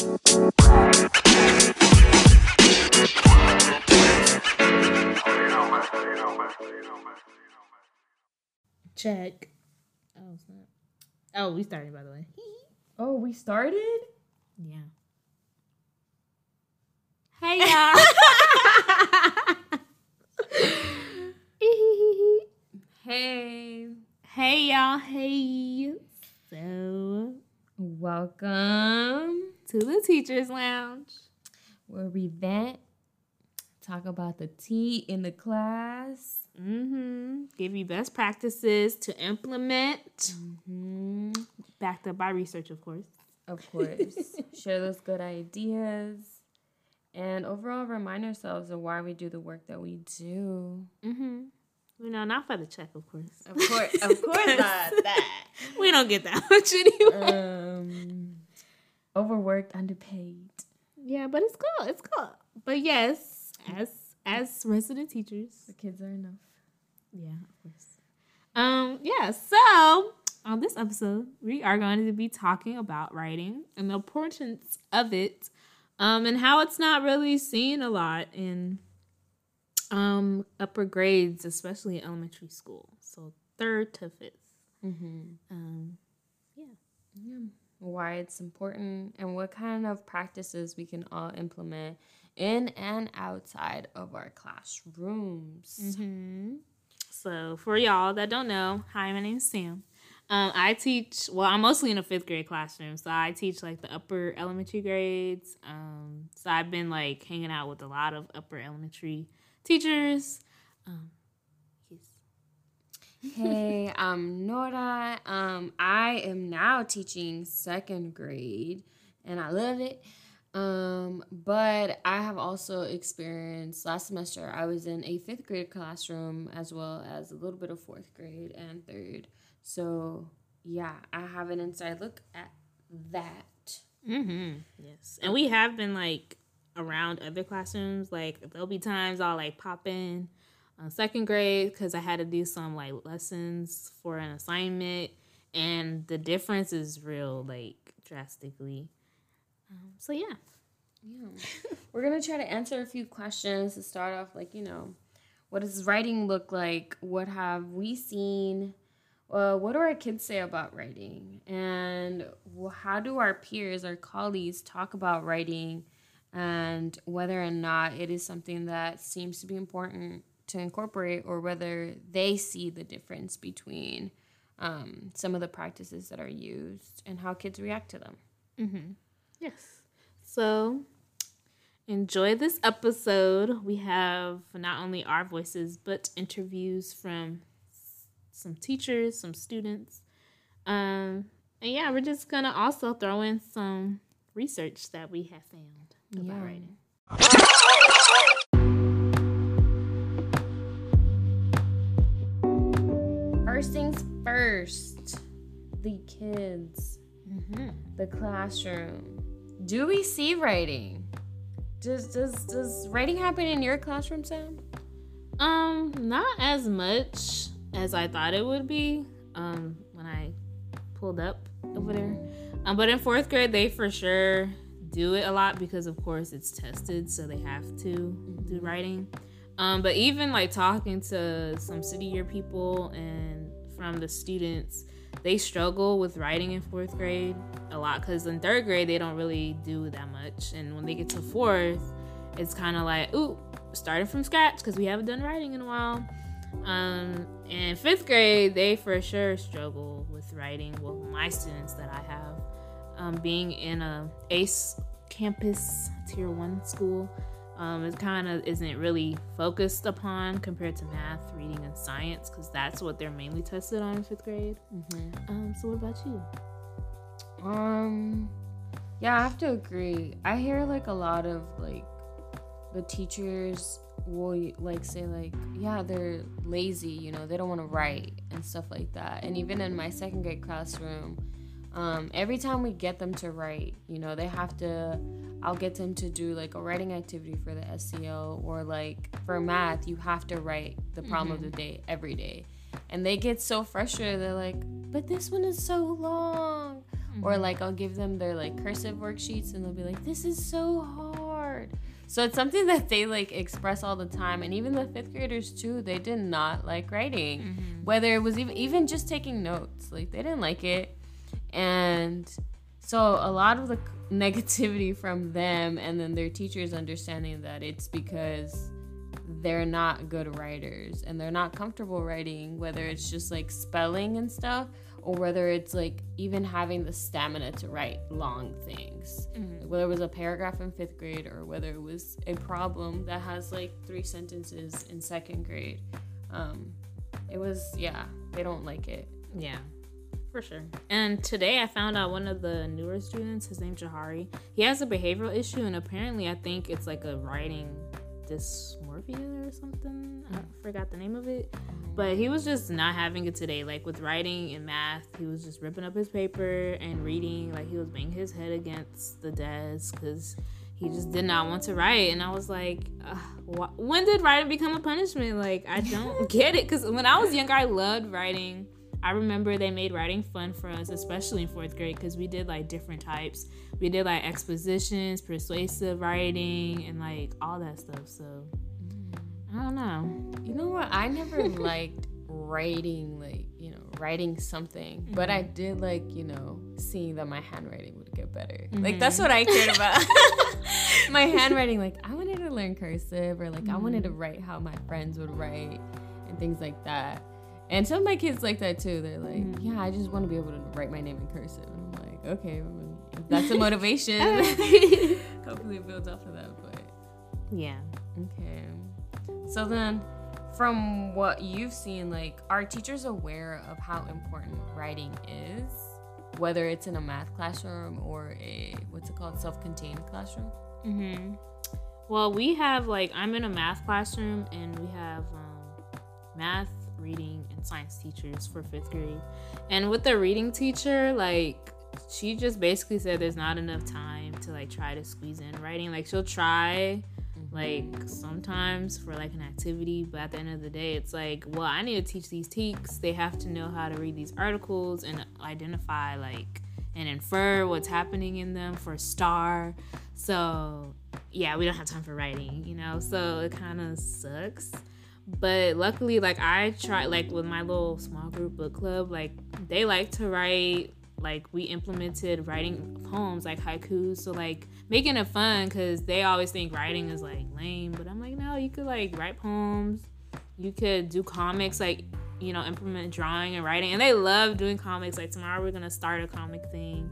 Check. Oh, snap. Oh, we started by the way. Oh, we started? Yeah. Hey y'all. Hey. hey y'all. Hey. So Welcome to the teachers lounge. where we vent, talk about the tea in the class. Mm-hmm. Give you best practices to implement. hmm Backed up by research, of course. Of course. Share those good ideas. And overall remind ourselves of why we do the work that we do. Mm-hmm. You know, not for the check, of course. Of course, of course not that. We don't get that much anyway. Um, overworked, underpaid. yeah, but it's cool. It's cool. But yes, as as resident teachers, The kids are enough. Yeah, of course. Um, yeah, so on this episode, we are going to be talking about writing and the importance of it, um, and how it's not really seen a lot in um upper grades, especially elementary school. So third to 5th Mm-hmm. Um, Yeah. Why it's important and what kind of practices we can all implement in and outside of our classrooms. Mm-hmm. So, for y'all that don't know, hi, my name is Sam. Um, I teach, well, I'm mostly in a fifth grade classroom. So, I teach like the upper elementary grades. Um, so, I've been like hanging out with a lot of upper elementary teachers. Um. Hey, I'm Nora. Um, I am now teaching second grade and I love it. Um, but I have also experienced last semester I was in a fifth grade classroom as well as a little bit of fourth grade and third. So yeah, I have an inside look at that. Mm-hmm. Yes. And we have been like around other classrooms. Like, there'll be times I'll like pop in on second grade because I had to do some like lessons for an assignment. And the difference is real, like drastically. Um, so, yeah. Yeah. We're to try to answer a few questions to start off like, you know, what does writing look like? What have we seen? Uh, what do our kids say about writing? And how do our peers, our colleagues talk about writing and whether or not it is something that seems to be important to incorporate or whether they see the difference between um, some of the practices that are used and how kids react to them? Mm-hmm. Yes. So enjoy this episode. We have not only our voices, but interviews from some teachers, some students. Um, and yeah, we're just gonna also throw in some research that we have found about Yeah. writing. First things first, the kids, Mm-hmm. the classroom. Do we see writing? Does does does writing happen in your classroom, Sam? Um, not as much as I thought it would be. Um, when I pulled up over there. Um, but in fourth grade, they for sure do it a lot because, of course, it's tested, so they have to do writing. Um, but even like talking to some city year people and from the students, they struggle with writing in fourth grade a lot because in third grade they don't really do that much, and when they get to fourth, it's kind of like ooh, starting from scratch because we haven't done writing in a while. Um, and fifth grade, they for sure struggle with writing. Well, my students that I have, um, being in a ACE campus tier one school, um, it kind of isn't really focused upon compared to math, reading, and science because that's what they're mainly tested on in fifth grade. Um, so what about you? Um, yeah, I have to agree. I hear like a lot of like the teachers will like say like, yeah, they're lazy, you know, they don't want to write and stuff like that. And even in my second grade classroom, um, every time we get them to write, you know, they have to. I'll get them to do like a writing activity for the SEO or like for math, you have to write the problem of the day every day. And they get so frustrated. They're like, but this one is so long. Mm-hmm. Or like I'll give them their like cursive worksheets and they'll be like, this is so hard. So it's something that they like express all the time. And even the fifth graders too, they did not like writing. Mm-hmm. Whether it was even even just taking notes, like they didn't like it. And so a lot of the negativity from them and then their teachers understanding that it's because they're not good writers and they're not comfortable writing, whether it's just like spelling and stuff or whether it's like even having the stamina to write long things. Mm-hmm. Whether it was a paragraph in fifth grade or whether it was a problem that has like three sentences in second grade. Um, it was, yeah, they don't like it. Yeah. For sure. And today I found out one of the newer students, his name's Jahari, he has a behavioral issue, and apparently I think it's like a writing dysmorphia or something. I forgot the name of it. But he was just not having it today. Like with writing and math, he was just ripping up his paper and reading. Like he was banging his head against the desk because he just did not want to write. And I was like, wh- when did writing become a punishment? Like, I don't get it. Because when I was younger, I loved writing. I remember they made writing fun for us, especially in fourth grade, because we did like different types. We did like expositions, persuasive writing, and like all that stuff. So I don't know. You know what? I never liked writing, like, you know, writing something, mm-hmm. but I mm-hmm. did like, you know, seeing that my handwriting would get better. Mm-hmm. Like, that's what I cared about. my handwriting, like, I wanted to learn cursive or like mm-hmm. I wanted to mm-hmm. write how my friends would write and things like that. And some of my kids like that too. They're like, mm-hmm. yeah, I just want to be able to write my name in cursive. And I'm like, okay, that's a motivation. Hopefully it builds off of that. But yeah. Okay. So then, from what you've seen, like, are teachers aware of how important writing is? Whether it's in a math classroom or a, what's it called, self contained classroom? Mm hmm. Well, we have, like, I'm in a math classroom and we have um, math reading and science teachers for fifth grade. And with the reading teacher, like she just basically said there's not enough time to like try to squeeze in writing. Like she'll try like sometimes for like an activity, but at the end of the day, it's like, well, I need to teach these TEKS. They have to know how to read these articles and identify like and infer what's happening in them for STAAR. So yeah, we don't have time for writing, you know. So it kind of sucks but luckily like i try like with my little small group book club like they like to write like we implemented writing poems like haikus so like making it fun because they always think writing is like lame but i'm like no you could like write poems. You could do comics like you know implement drawing and writing and they love doing comics like tomorrow we're gonna start a comic thing.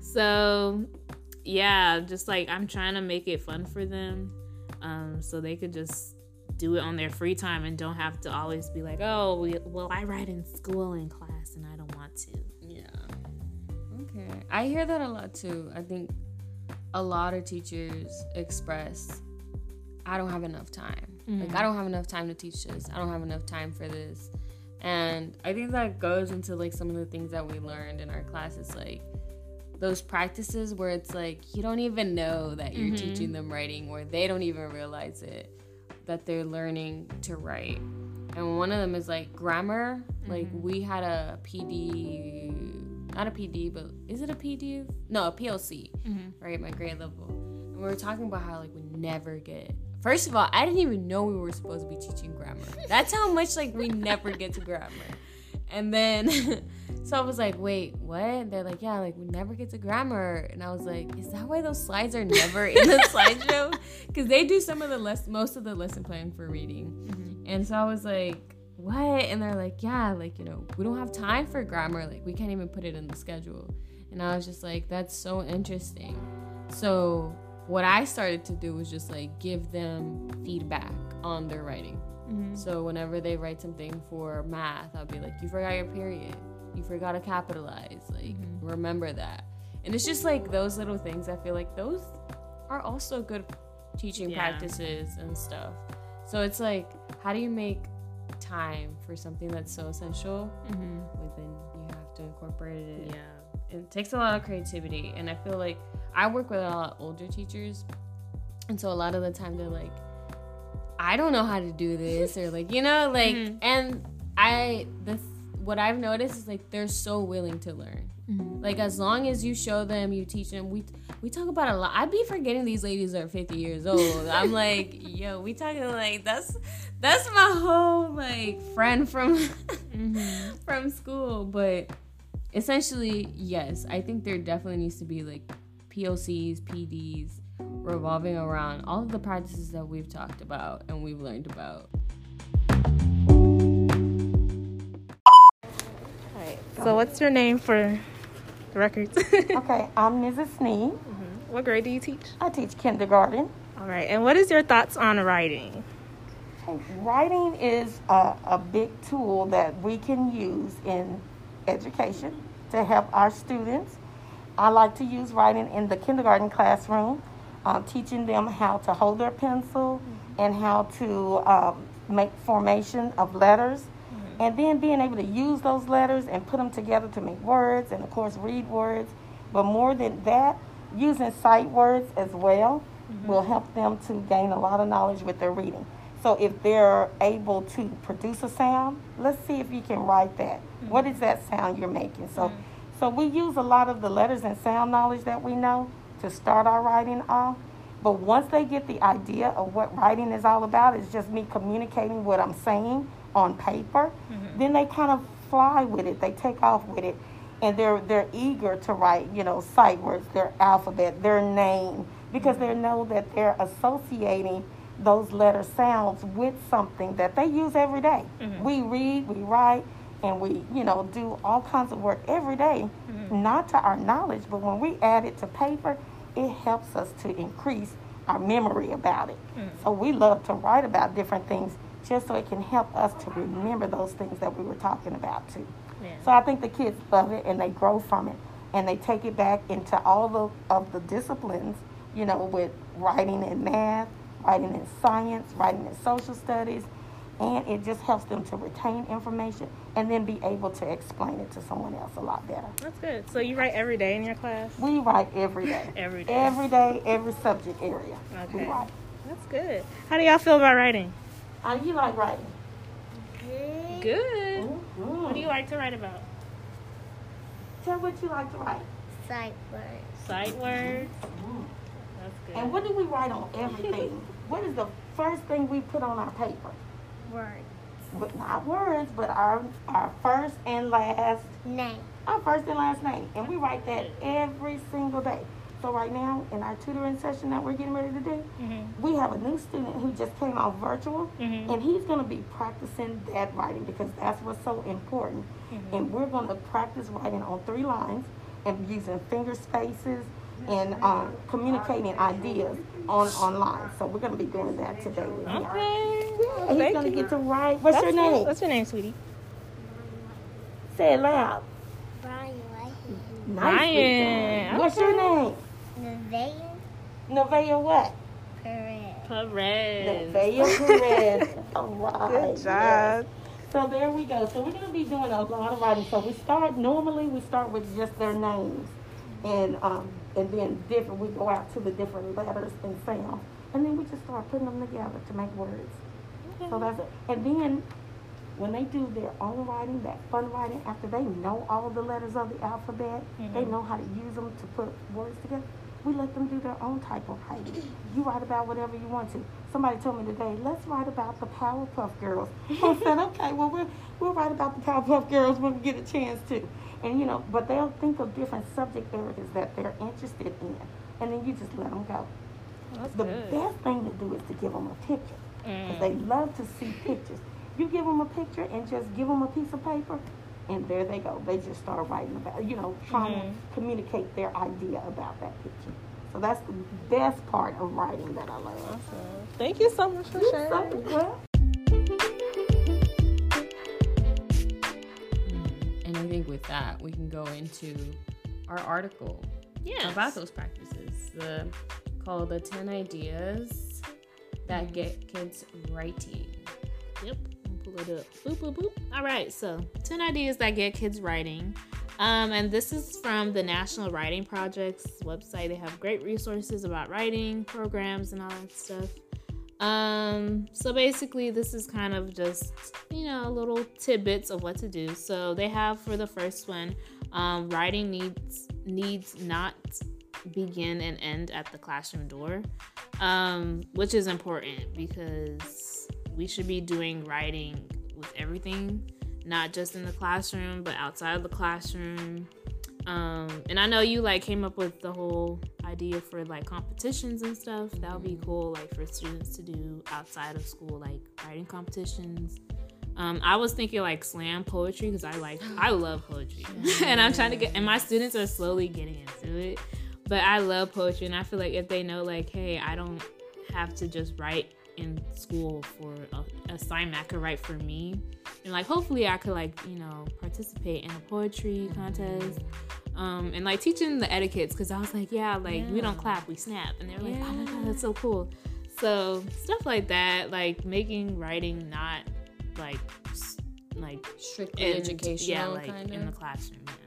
So yeah just like i'm trying to make it fun for them um so they could just do it on their free time and don't have to always be like, oh, we, well, I write in school in class and I don't want to. Yeah. Okay. I hear that a lot too. I think a lot of teachers express, I don't have enough time. Mm-hmm. Like, I don't have enough time to teach this. I don't have enough time for this. And I think that goes into like some of the things that we learned in our classes, like those practices where it's like you don't even know that you're mm-hmm. teaching them writing or they don't even realize it that they're learning to write. And one of them is like grammar. Mm-hmm. Like we had a PD, not a PD, but is it a PD? No, a PLC, mm-hmm. right? My grade level. And we were talking about how like we never get. First of all, I didn't even know we were supposed to be teaching grammar. That's how much like we never get to grammar. And then, so I was like, wait, what? And they're like, yeah, like we never get to grammar. And I was like, is that why those slides are never in the slideshow? Because they do some of the less, most of the lesson plan for reading. Mm-hmm. And so I was like, what? And they're like, yeah, like, you know, we don't have time for grammar. Like, we can't even put it in the schedule. And I was just like, that's so interesting. So, what I started to do was just like give them feedback on their writing. Mm-hmm. So whenever they write something for math, I'll be like, "You forgot your period. You forgot to capitalize. Like, mm-hmm. remember that." And it's just like those little things. I feel like those are also good teaching yeah. practices and stuff. So it's like, how do you make time for something that's so essential? Mm-hmm. But then you have to incorporate it. Yeah, it takes a lot of creativity, and I feel like I work with a lot of older teachers, and so a lot of the time they're like I don't know how to do this or like you know like mm-hmm. and I the what I've noticed is like they're so willing to learn. Mm-hmm. Like as long as you show them, you teach them. We we talk about a lot. I'd be forgetting these ladies are 50 years old. I'm like, yo, we talking like that's that's my whole like friend from mm-hmm. from school. But essentially, yes, I think there definitely needs to be like PLCs, PDs revolving around all of the practices that we've talked about and we've learned about. All right. So, what's your name for the records? okay, I'm Mrs. Sneed. Mm-hmm. What grade do you teach? I teach kindergarten. All right. And what is your thoughts on writing? Writing is a, a big tool that we can use in education to help our students. I like to use writing in the kindergarten classroom uh, teaching them how to hold their pencil mm-hmm. and how to um, make formation of letters. Mm-hmm. And then being able to use those letters and put them together to make words and, of course, read words. But more than that, using sight words as well mm-hmm. will help them to gain a lot of knowledge with their reading. So if they're able to produce a sound, let's see if you can write that. Mm-hmm. What is that sound you're making? So, mm-hmm. So we use a lot of the letters and sound knowledge that we know to start our writing off. But once they get the idea of what writing is all about, it's just me communicating what I'm saying on paper, mm-hmm. then they kind of fly with it. They take off with it. And they're they're eager to write, you know, sight words, their alphabet, their name, because they know that they're associating those letter sounds with something that they use every day. Mm-hmm. We read, we write, and we, you know, do all kinds of work every day, mm-hmm. not to our knowledge, but when we add it to paper, it helps us to increase our memory about it. Mm-hmm. So we love to write about different things just so it can help us to remember those things that we were talking about too. Yeah. So I think the kids love it and they grow from it and they take it back into all the, of the disciplines, you know, with writing and math, writing in science, writing in social studies, and it just helps them to retain information and then be able to explain it to someone else a lot better. That's good. So you write every day in your class? We write every day. every day. Every day, every subject area. Okay. We write. That's good. How do y'all feel about writing? How do you like writing? Good. Good. Mm-hmm. What do you like to write about? Tell what you like to write. Sight words. Sight words. Mm-hmm. That's good. And what do we write on everything? what is the first thing we put on our paper? Words. But not words, but our our first and last name. Our first and last name. And we write that every single day. So right now in our tutoring session that we're getting ready to do, mm-hmm. we have a new student who just came off virtual mm-hmm. and he's going to be practicing that writing because that's what's so important. Mm-hmm. And we're going to practice writing on three lines and using finger spaces and um, communicating ideas on online. So we're going to be doing that today. Okay. Yeah, he's going to get to write. What's That's your name? What's your name, sweetie? Say it loud. Brian Nice Brian. Okay. What's your name? Nevaeh. Nevaeh what? Perez. Perez. Nevaeh Perez. All right. Good job. Yes. So there we go. So we're going to be doing a lot of writing. So we start, normally we start with just their names. And um, and then different, we go out to the different letters and sounds, and then we just start putting them together to make words. So that's it. And then when they do their own writing, that fun writing, after they know all the letters of the alphabet, mm-hmm. they know how to use them to put words together. We let them do their own type of writing. You write about whatever you want to. Somebody told me today, let's write about the Powerpuff Girls. I said, okay, well, we'll, we'll write about the Powerpuff Girls when we get a chance to. And you know, but they'll think of different subject areas that they're interested in, and then you just let them go. That's the good. best thing to do is to give them a picture, because mm. they love to see pictures. You give them a picture and just give them a piece of paper, and there they go. They just start writing about, you know, trying mm-hmm. to communicate their idea about that picture. So that's the best part of writing that I love. Awesome. Thank you so much for sharing. So I think with that, we can go into our article yes. about those practices the, called The 10 Ideas That mm-hmm. Get Kids Writing. Yep, pull it up. Boop, boop, boop. All right, so 10 Ideas That Get Kids Writing. Um, and this is from the National Writing Project's website. They have great resources about writing programs and all that stuff. Um, so basically, this is kind of just you know little tidbits of what to do. So they have for the first one, um, writing needs needs not begin and end at the classroom door, um, which is important because we should be doing writing with everything, not just in the classroom, but outside of the classroom. Um, and I know you like came up with the whole idea for like competitions and stuff. That would be cool, like for students to do outside of school, like writing competitions. Um, I was thinking like slam poetry because I like I love poetry, and I'm trying to get and my students are slowly getting into it. But I love poetry, and I feel like if they know like, hey, I don't have to just write in school for a assignment, I could write for me, and like hopefully I could like you know participate in a poetry contest. Um, and like teaching the etiquettes because I was like, yeah, like we don't clap, we snap, and they were like, oh my god, that's so cool. So stuff like that, like making writing not like like Strictly educational, yeah, like kind in of. the classroom. That.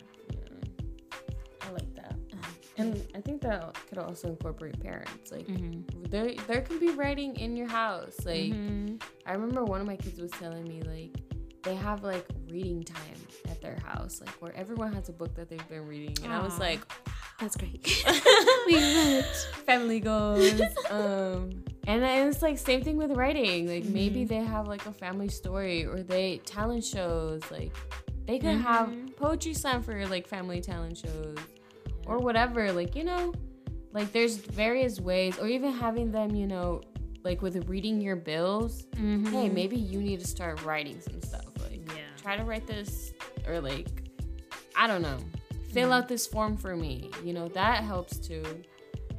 And I think that could also incorporate parents. Like Mm-hmm. there there can be writing in your house. Like Mhm. I remember one of my kids was telling me like they have like reading time at their house, like where everyone has a book that they've been reading. And I was like, That's great. we it. Family goals. um and it's like same thing with writing. Like maybe they have like a family story or they talent shows. Like they could have poetry slam for like family talent shows or whatever. Like, you know, like there's various ways, or even having them, you know, like with reading your bills. Mhm. Hey, maybe you need to start writing some stuff. Like, Yeah. try to write this, or like, I don't know, fill out this form for me. You know, that helps too.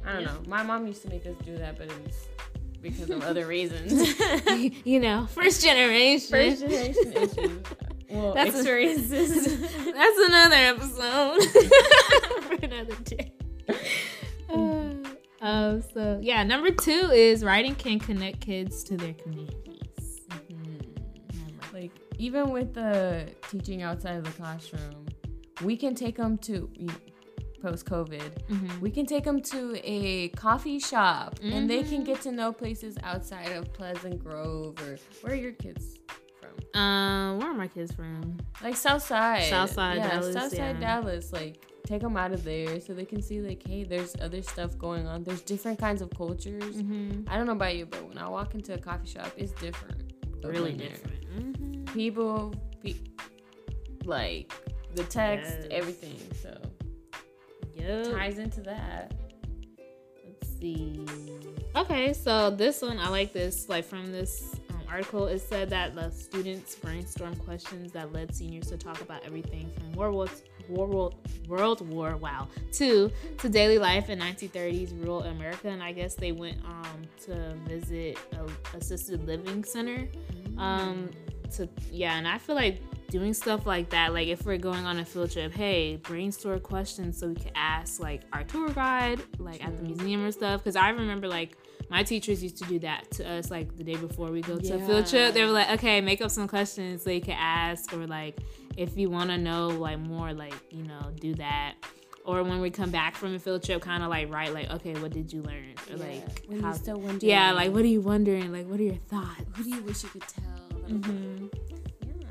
I don't Yeah. know. My mom used to make us do that, but it was because of other reasons. you know, first generation. First generation issues. Well, That's a- experiences. That's another episode another day. Uh, um, so yeah, number two is writing can connect kids to their communities. like even with the teaching outside of the classroom we can take them to post covid Mhm. we can take them to a coffee shop and they Mm-hmm. can get to know places outside of pleasant grove or where are your kids from Um, where are my kids from? like southside Southside yeah, Dallas, southside yeah. dallas like take them out of there so they can see like hey there's other stuff going on there's different kinds of cultures Mm-hmm. i don't know about you but when i walk into a coffee shop it's different Really different. Mm-hmm. people, pe- like the text, Yes. everything. So Yep. ties into that. Let's see. Okay, so this one I like this. Like from this um, article, it said that the students brainstorm questions that led seniors to talk about everything from World War World World War Wow two to daily life in 1930s rural America, and I guess they went um to visit a assisted living center. Um, to yeah, and I feel like doing stuff like that like if we're going on a field trip hey brainstorm questions so we could ask like our tour guide like at the museum or stuff because i remember like my teachers used to do that to us like the day before we go to a field trip they were like okay make up some questions so you can ask or like if you want to know like more like you know do that or when we come back from a field trip kind of like write like okay what did you learn or like when how- still wondering. yeah like what are you wondering like what are your thoughts who do you wish you could tell? Mhm. Yeah,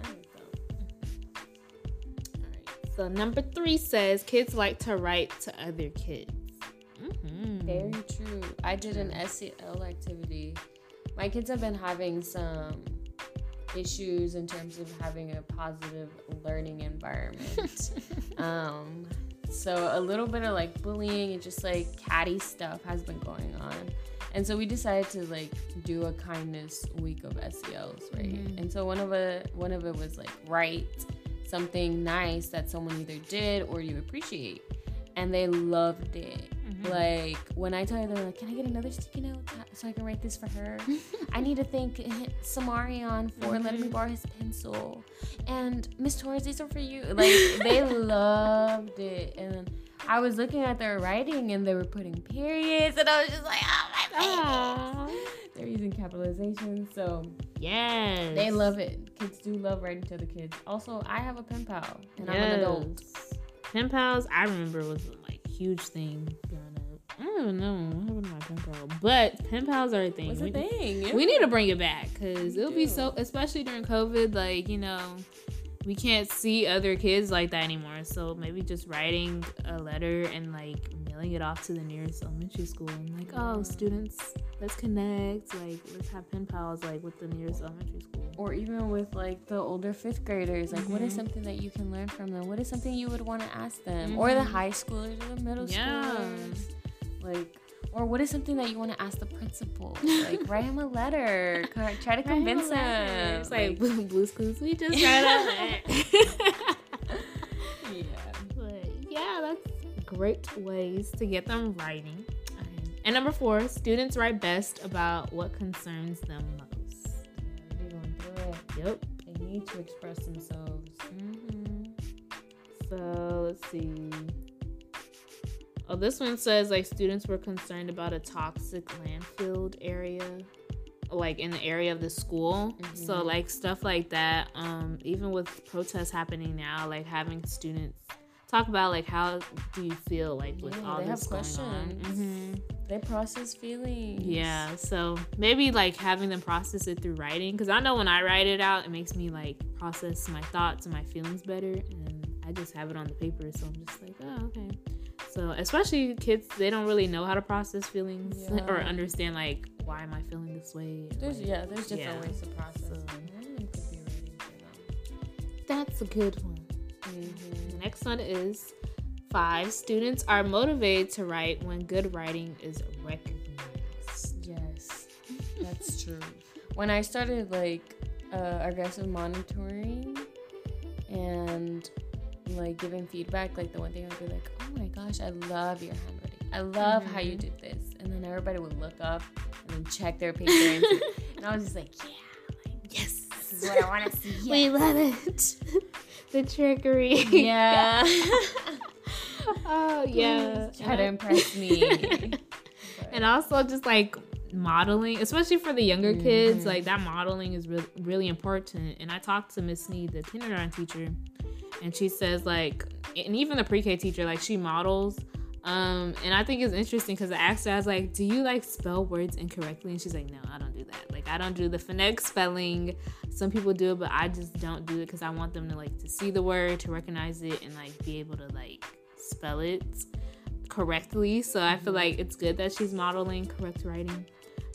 I like that. All right. So number three says kids like to write to other kids. Mhm. Very true. I did an SEL activity. My kids have been having some issues in terms of having a positive learning environment. um, so a little bit of like bullying and just like catty stuff has been going on. And so we decided to like do a kindness week of SELs, right? And so one of it one of it was like write something nice that someone either did or you appreciate. And they loved it. Mm-hmm. Like when I tell her, they're like, "Can I get another sticky note so I can write this for her?" I need to thank Samarion for letting me mm-hmm. borrow his pencil, and Miss Torres, these are for you. Like they loved it, and I was looking at their writing, and they were putting periods, and I was just like, "Oh my baby!" They're using capitalization, so Yes. they love it. Kids do love writing to the kids. Also, I have a pen pal, and I'm an adult. Pen pals, I remember was like huge thing up. I don't even know what happened to my pen pal, but pen pals are a thing. What's we, the thing? we need to bring it back because it'll be so, especially during COVID. Like you know, we can't see other kids like that anymore. So maybe just writing a letter and like mailing it off to the nearest elementary school and like, oh, students, let's connect. Like, let's have pen pals like with the nearest elementary school. or even with like the older fifth graders like what is mm-hmm. something that you can learn from them what is something you would want to ask them or the mm-hmm. high schoolers or the middle Yeah. schoolers like or what is something that you want to ask the principal like write him a letter try to convince him It's like Blue's Clues. We just read it. yeah But yeah, that's great ways to get them writing. Um, And number four, students write best about what concerns them most. they're going through it Yep. they need to express themselves hmm So let's see. Oh, this one says like students were concerned about a toxic landfill area, like in the area of the school. So like stuff like that. Um, even with protests happening now, like having students talk about like how do you feel like with Yeah, all they have this going on. questions. Mhm. they process feelings Yeah, so maybe like having them process it through writing because I know when I write it out, it makes me like process my thoughts and my feelings better, and I just have it on the paper, so I'm just like, oh, okay. So especially kids, they don't really know how to process feelings Yeah. or understand like why am I feeling this way. there's like- yeah there's different Yeah. ways to process So- it. One of them could be writing for them. That's a good one. Mm-hmm. The next one is five students are motivated to write when good writing is recognized. Yes, that's true. When I started like uh, aggressive monitoring and like giving feedback, like the one thing I'd be like, "Oh my gosh, I love your handwriting. I love how you mm-hmm. did this," and then everybody would look up and then check their paper, and, and I was just like, "Yeah, like, Yes. this is what I want to see." We Yes. love it. the trickery. Yeah, oh yeah. try to impress me. and also just like modeling, especially for the younger kids, like mm-hmm. that modeling is really really important. And I talked to Miss Sneed, the kindergarten teacher, and she says like, and even the pre-K teacher, like she models. Um, and I think it's interesting because I asked her, I was like, "Do you like spell words incorrectly?" And she's like, "No, I don't do that. Like, I don't do the phonetic spelling. Some people do it, but I just don't do it because I want them to like to see the word, to recognize it, and like be able to like spell it correctly. So I feel like it's good that she's modeling correct writing.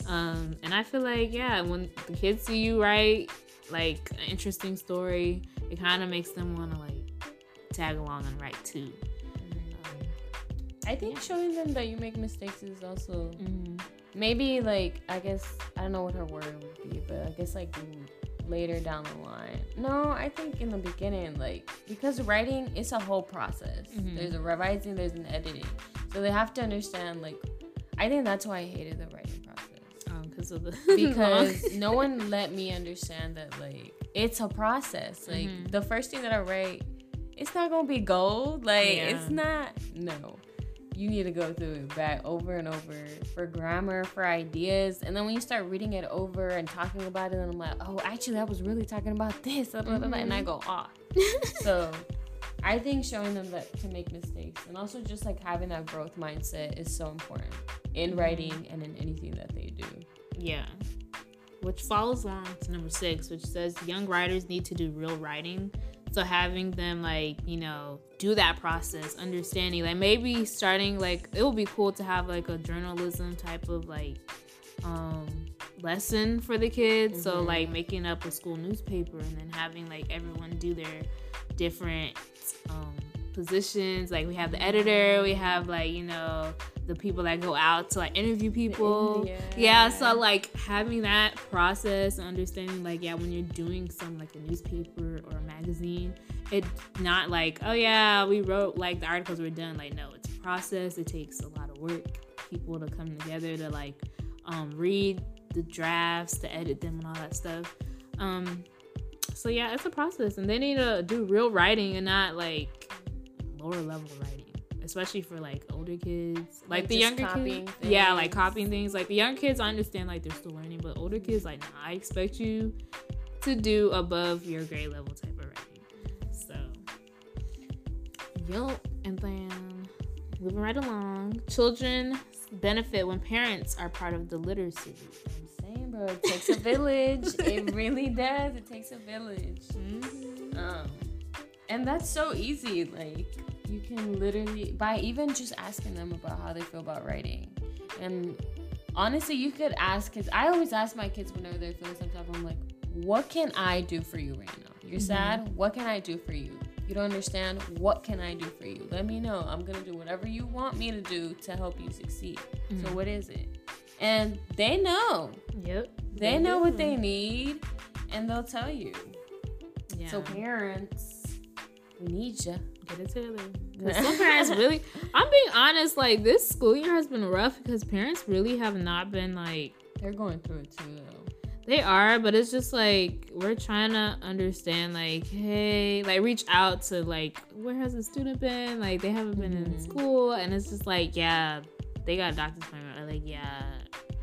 Um, and I feel like yeah, when the kids see you write like an interesting story, it kind of makes them want to like tag along and write too. I think showing them that you make mistakes is also Um, maybe like I guess I don't know what her word would be, but I guess like later down the line. No, I think in the beginning, like because writing is a whole process. There's a revising, there's an editing, so they have to understand. Like, I think that's why I hated the writing process because of the because no one let me understand that like it's a process. Like mm-hmm. the first thing that I write, it's not gonna be gold. Like it's not. No, you need to go through it back over and over for grammar, for ideas, and then when you start reading it over and talking about it, then I'm like, oh, actually, I was really talking about this, blah, blah, blah, blah, and I mm-hmm. go off. so. I think showing them that to make mistakes and also just like having that growth mindset is so important in mm-hmm. writing and in anything that they do. Yeah. Which follows along to number six, which says young writers need to do real writing. So having them like, you know, do that process, understanding, like maybe starting like it would be cool to have like a journalism type of like um lesson for the kids. So like making up a school newspaper and then having like everyone do their different um positions. Like we have the editor, we have like, you know, the people that go out to like interview people. yeah. yeah, so like having that process and understanding like yeah, when you're doing some like a newspaper or a magazine, it's not like, oh yeah, we wrote like the articles were done. Like no, it's a process. It takes a lot of work, people to come together to like um read the drafts, to edit them and all that stuff. Um so yeah, it's a process and they need to do real writing and not like lower level writing. Especially for like older kids, like, Like, the younger copying kids, yeah, like copying things. Like the young kids, I understand like they're still learning, but older kids, like nah, I expect you to do above your grade level type of writing. So, yup. And then moving right along, children benefit when parents are part of the literacy. I'm saying, bro, it takes a village. it really does. It takes a village. Um, and that's so easy. Like you can literally by even just asking them about how they feel about writing. And honestly, you could ask kids. I always ask my kids whenever they're feeling some type. I'm like, what can I do for you right now? You're mm-hmm. sad. What can I do for you? You don't understand. What can I do for you? Let me know. I'm gonna do whatever you want me to do to help you succeed. So mm-hmm. what is it? And they know. Yep. They know what they need, and they'll tell you. Yeah. So parents, we need you. Get it together. 'Cause Some parents really, I'm being honest, like this school year has been rough because parents really have not been like, They're going through it too, though. they are, but it's just like, we're trying to understand, like, hey, like reach out to like, where has the student been? Like, they haven't been in mm-hmm. school. And it's just like, yeah, they got a doctor's appointment. Or like, yeah,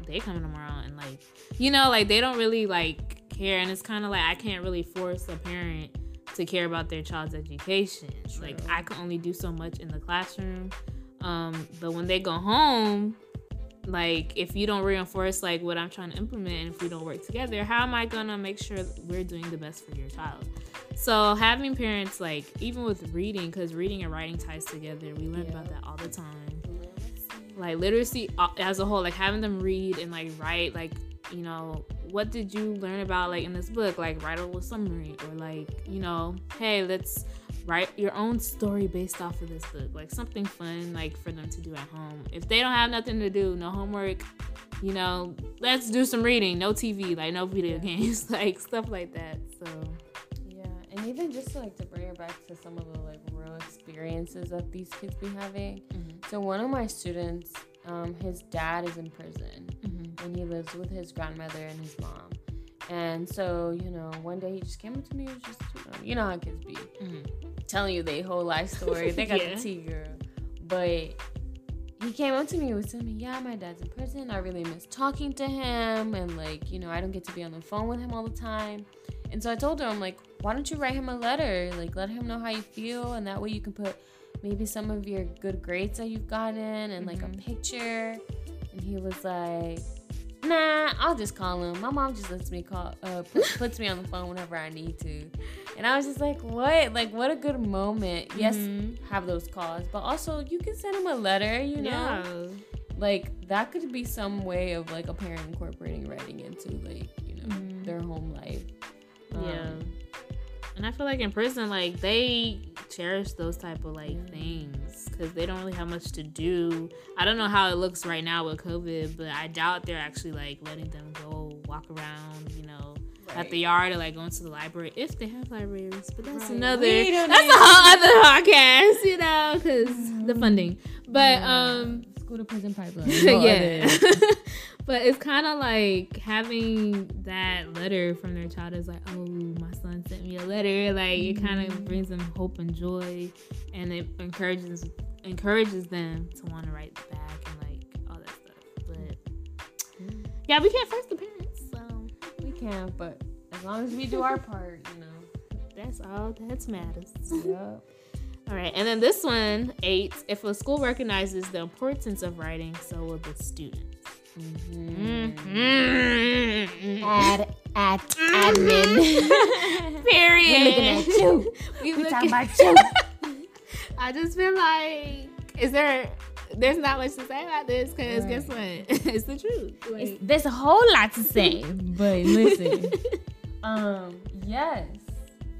they coming tomorrow. And like, you know, like they don't really like care. And it's kind of like, I can't really force a parent to care about their child's education. Like I can only do so much in the classroom. Um, but when they go home, like if you don't reinforce like what I'm trying to implement and if we don't work together, how am I gonna make sure we're doing the best for your child? So having parents like even with reading, because reading and writing ties together, we learn about that all the time like literacy uh, as a whole like having them read and like write like you know what did you learn about like in this book? Like write a little summary or like you know hey let's write your own story based off of this book. Like something fun like for them to do at home. If they don't have nothing to do no homework you know let's do some reading. No tv like no video games like stuff like that so. Yeah, and even just like to bring it back to some of the like real experiences that these kids be having. Mm-hmm. So one of my students, um, his dad is in prison, and he lives with his grandmother and his mom. And so, you know, one day he just came up to me, and was just, you know, you know how kids be, telling you their whole life story. They got Yeah. the tea girl, but he came up to me and was telling me, yeah, my dad's in prison. I really miss talking to him. And like, you know, I don't get to be on the phone with him all the time. And so I told him, I'm like, why don't you write him a letter? Like, let him know how you feel. And that way you can put maybe some of your good grades that you've gotten and like a picture. And he was like, nah, I'll just call him. My mom just lets me call, uh, put, puts me on the phone whenever I need to. And I was just like, what? Like, what a good moment. Yes, have those calls, but also you can send him a letter, you know? yeah Like, that could be some way of like a parent incorporating writing into like, you know, their home life. Yeah. Um, And I feel like in prison, like they cherish those type of like things because they don't really have much to do. I don't know how it looks right now with COVID, but I doubt they're actually like letting them go walk around, you know, at the yard or like going to the library if they have libraries. But that's Right. another that's a whole other podcast, you know, because the funding. But um, School to prison pipeline. yeah. but it's kind of like having that letter from their child is like, oh, my son sent me a letter. Like it kind of mm-hmm. brings them hope and joy, and it encourages encourages them to want to write back and like all that stuff. But yeah, we can't force the parents, so we can't. but as long as we do our part, you know. that's all that matters. Yep. All right, and then this one, eight. If a school recognizes the importance of writing, so will the students. Mm-hmm. Ad, ad, admin. Period. looking at you. We we talking about you. I just feel like, is there? There's not much to say about this because Right. guess what? it's the truth. Like, It's- there's a whole lot to say, but listen. um, yes.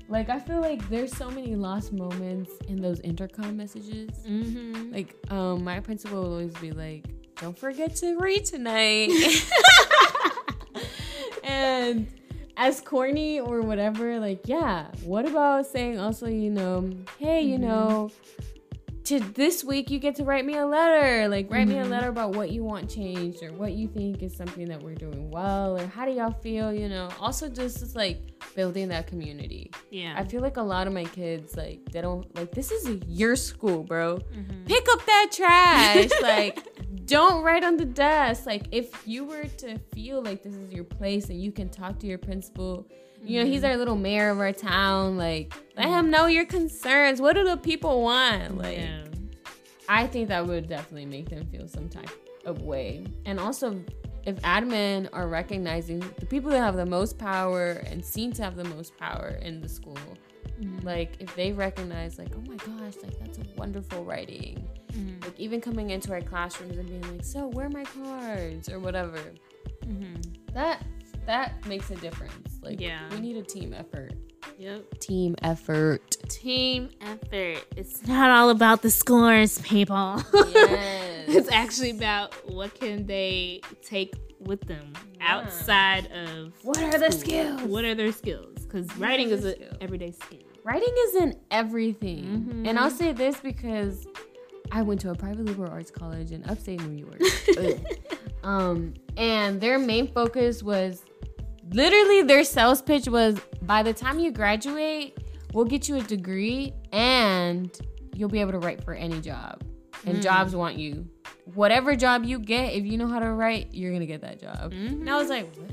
Like I feel like there's so many lost moments in those intercom messages. mm-hmm. Like, um, my principal will always be like, "Don't forget to read tonight." and as corny or whatever, like, yeah. What about saying also, you know, hey, you mm-hmm. know, to this week you get to write me a letter. Like, write me a mm-hmm. letter about what you want changed or what you think is something that we're doing well or how do y'all feel, you know. Also, just like building that community. yeah. I feel like a lot of my kids, like, they don't like this is your school, bro. Mm-hmm. Pick up that trash. like, don't write on the desk. Like, if you were to feel like this is your place and you can talk to your principal, you know, he's our little mayor of our town. Like, let him know your concerns. What do the people want? Like, yeah. I think that would definitely make them feel some type of way. And also, if admin are recognizing the people that have the most power and seem to have the most power in the school, mm-hmm. like if they recognize, like, oh my gosh, like that's a wonderful writing. Mm-hmm. Like even coming into our classrooms and being like, so where are my cards or whatever. Mm-hmm. That that makes a difference. Like, Yeah. we need a team effort. Yep. Team effort. Team effort. It's not all about the scores, people. Yes. it's actually about what can they take with them outside of What are the skills? What are their skills? Because writing is an everyday skill. Writing isn't everything. Mm-hmm. And I'll say this because I went to a private liberal arts college in upstate New York. Um, and their main focus was literally their sales pitch was by the time you graduate, we'll get you a degree and you'll be able to write for any job. And jobs want you. Whatever job you get, if you know how to write, you're gonna get that job. And I was like, what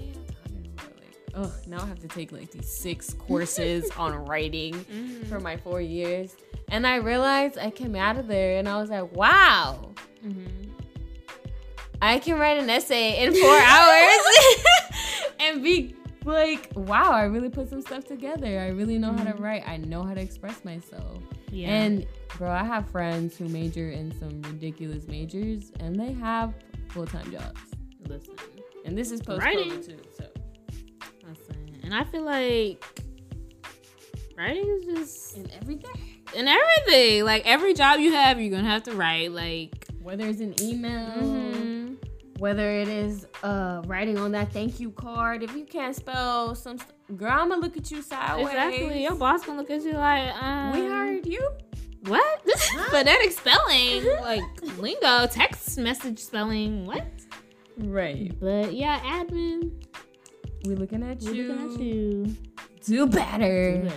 oh, now I have to take like these six courses on writing mm-hmm. for my four years. And I realized I came out of there and I was like, wow, mm-hmm. I can write an essay in four hours and be like, wow, I really put some stuff together. I really know how to mm-hmm. write. I know how to express myself. Yeah. And bro, I have friends who major in some ridiculous majors and they have full time jobs. listen, And this is post. COVID too. So. And I feel like writing is just in everything. in everything. Like every job you have, you're gonna have to write. Like Whether it's an email, mhm. whether it is uh writing on that thank you card. If you can't spell some st- girl, I'ma look at you sideways. exactly. Your boss gonna look at you like, um, we hired you. what? This is phonetic spelling, like lingo, text message spelling. What? Right. But yeah, admin. We looking at We're you. looking at you. Do better.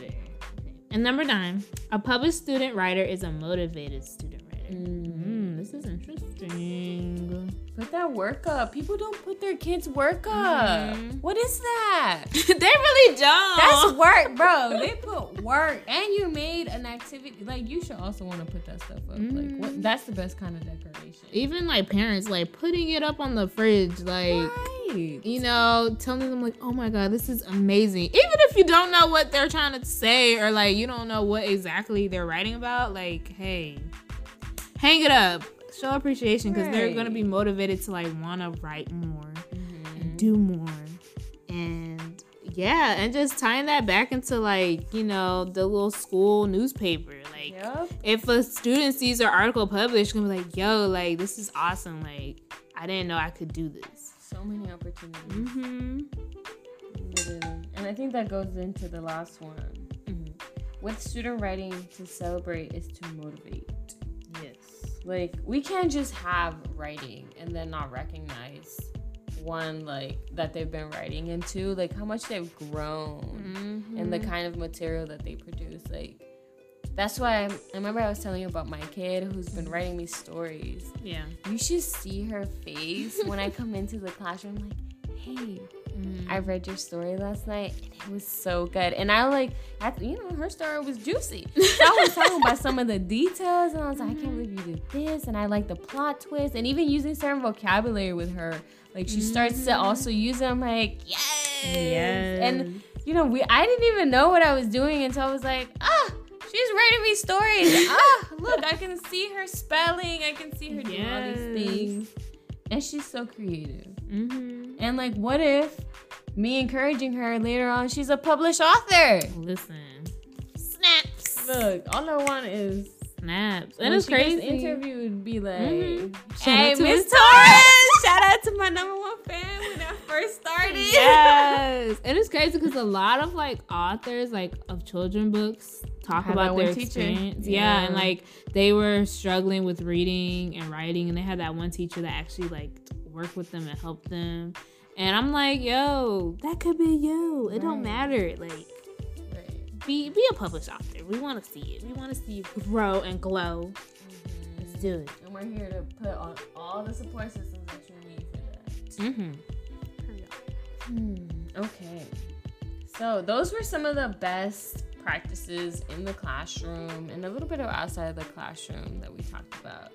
And number nine, a published student writer is a motivated student writer. Mm, this is interesting. Put that work up. People don't put their kids' work up. Mhm. What is that? they really don't. That's work, bro. They put work, and you made an activity. Like you should also want to put that stuff up. Like what? That's the best kind of decoration. even like parents like putting it up on the fridge, like Right. you know, telling them like, oh my god, this is amazing. Even if you don't know what they're trying to say or like you don't know what exactly they're writing about, like, hey, hang it up. Show appreciation because they're gonna be motivated to like want to write more and do more. And yeah, and just tying that back into like, you know, the little school newspaper. Like Yep. if a student sees their article published, gonna be like, yo, like this is awesome. Like I didn't know I could do this. So many opportunities. Mm-hmm. Literally. And I think that goes into the last one. Mhm. With student writing, to celebrate is to motivate. Like, we can't just have writing and then not recognize one, like, that they've been writing, into like, how much they've grown and the mm-hmm. kind of material that they produce. Like, that's why I, I remember I was telling you about my kid who's been mm-hmm. writing me stories. Yeah. You should see her face when I come into the classroom, like, hey, Mm-hmm. I read your story last night and it was so good. And I like, I, you know, her story was juicy. So I was talking about some of the details and I was like, I can't believe you did this. And I like the plot twist and even using certain vocabulary with her. Like she starts to also use it. I'm like, yes. Yes. And, you know, we I didn't even know what I was doing until I was like, ah, she's writing me stories. ah, look, I can see her spelling. I can see her doing all these things. And she's so creative. Mm-hmm. And like, what if me encouraging her later on, she's a published author? Listen. Snaps. Look, all I want is Snaps. And it's she gets crazy. interviewed, be like, Mhm. Shout "Hey, out to Miss Miss Torres! Shout out to my number one fan when I first started." yes. And it's crazy because a lot of like authors like of children books talk about their experience. Yeah. and like they were struggling with reading and writing and they had that one teacher that actually like worked with them and helped them. And I'm like, yo, that could be you. It don't matter. Like Right. be be a published author. We want to see it. We want to see you grow and glow. Let's do it. And we're here to put on all the support systems that you need for that. Mm-hmm. Hmm, Okay. So those were some of the best practices in the classroom and a little bit of outside of the classroom that we talked about.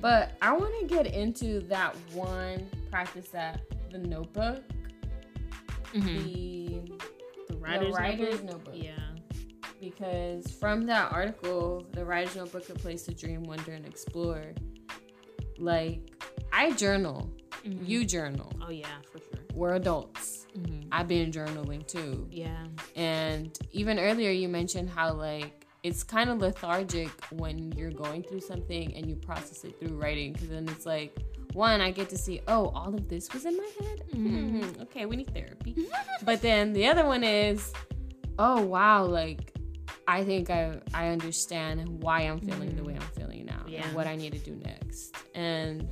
But I want to get into that one practice that the notebook, Mhm. the The writer's, writer's notebook? notebook. Yeah. because from that article, the writer's notebook, a place to dream, wonder, and explore. Like, I journal. Mhm. You journal. Oh yeah, for sure. We're adults. Mhm. I've been journaling too. Yeah. And even earlier, you mentioned how, like, it's kind of lethargic when you're going through something and you process it through writing. Because then it's like, one, I get to see, oh, all of this was in my head. Mhm. Hmm, okay, we need therapy. but then the other one is, oh, wow, like, I think I, I understand why I'm feeling the way I'm feeling now Yeah. and what I need to do next. And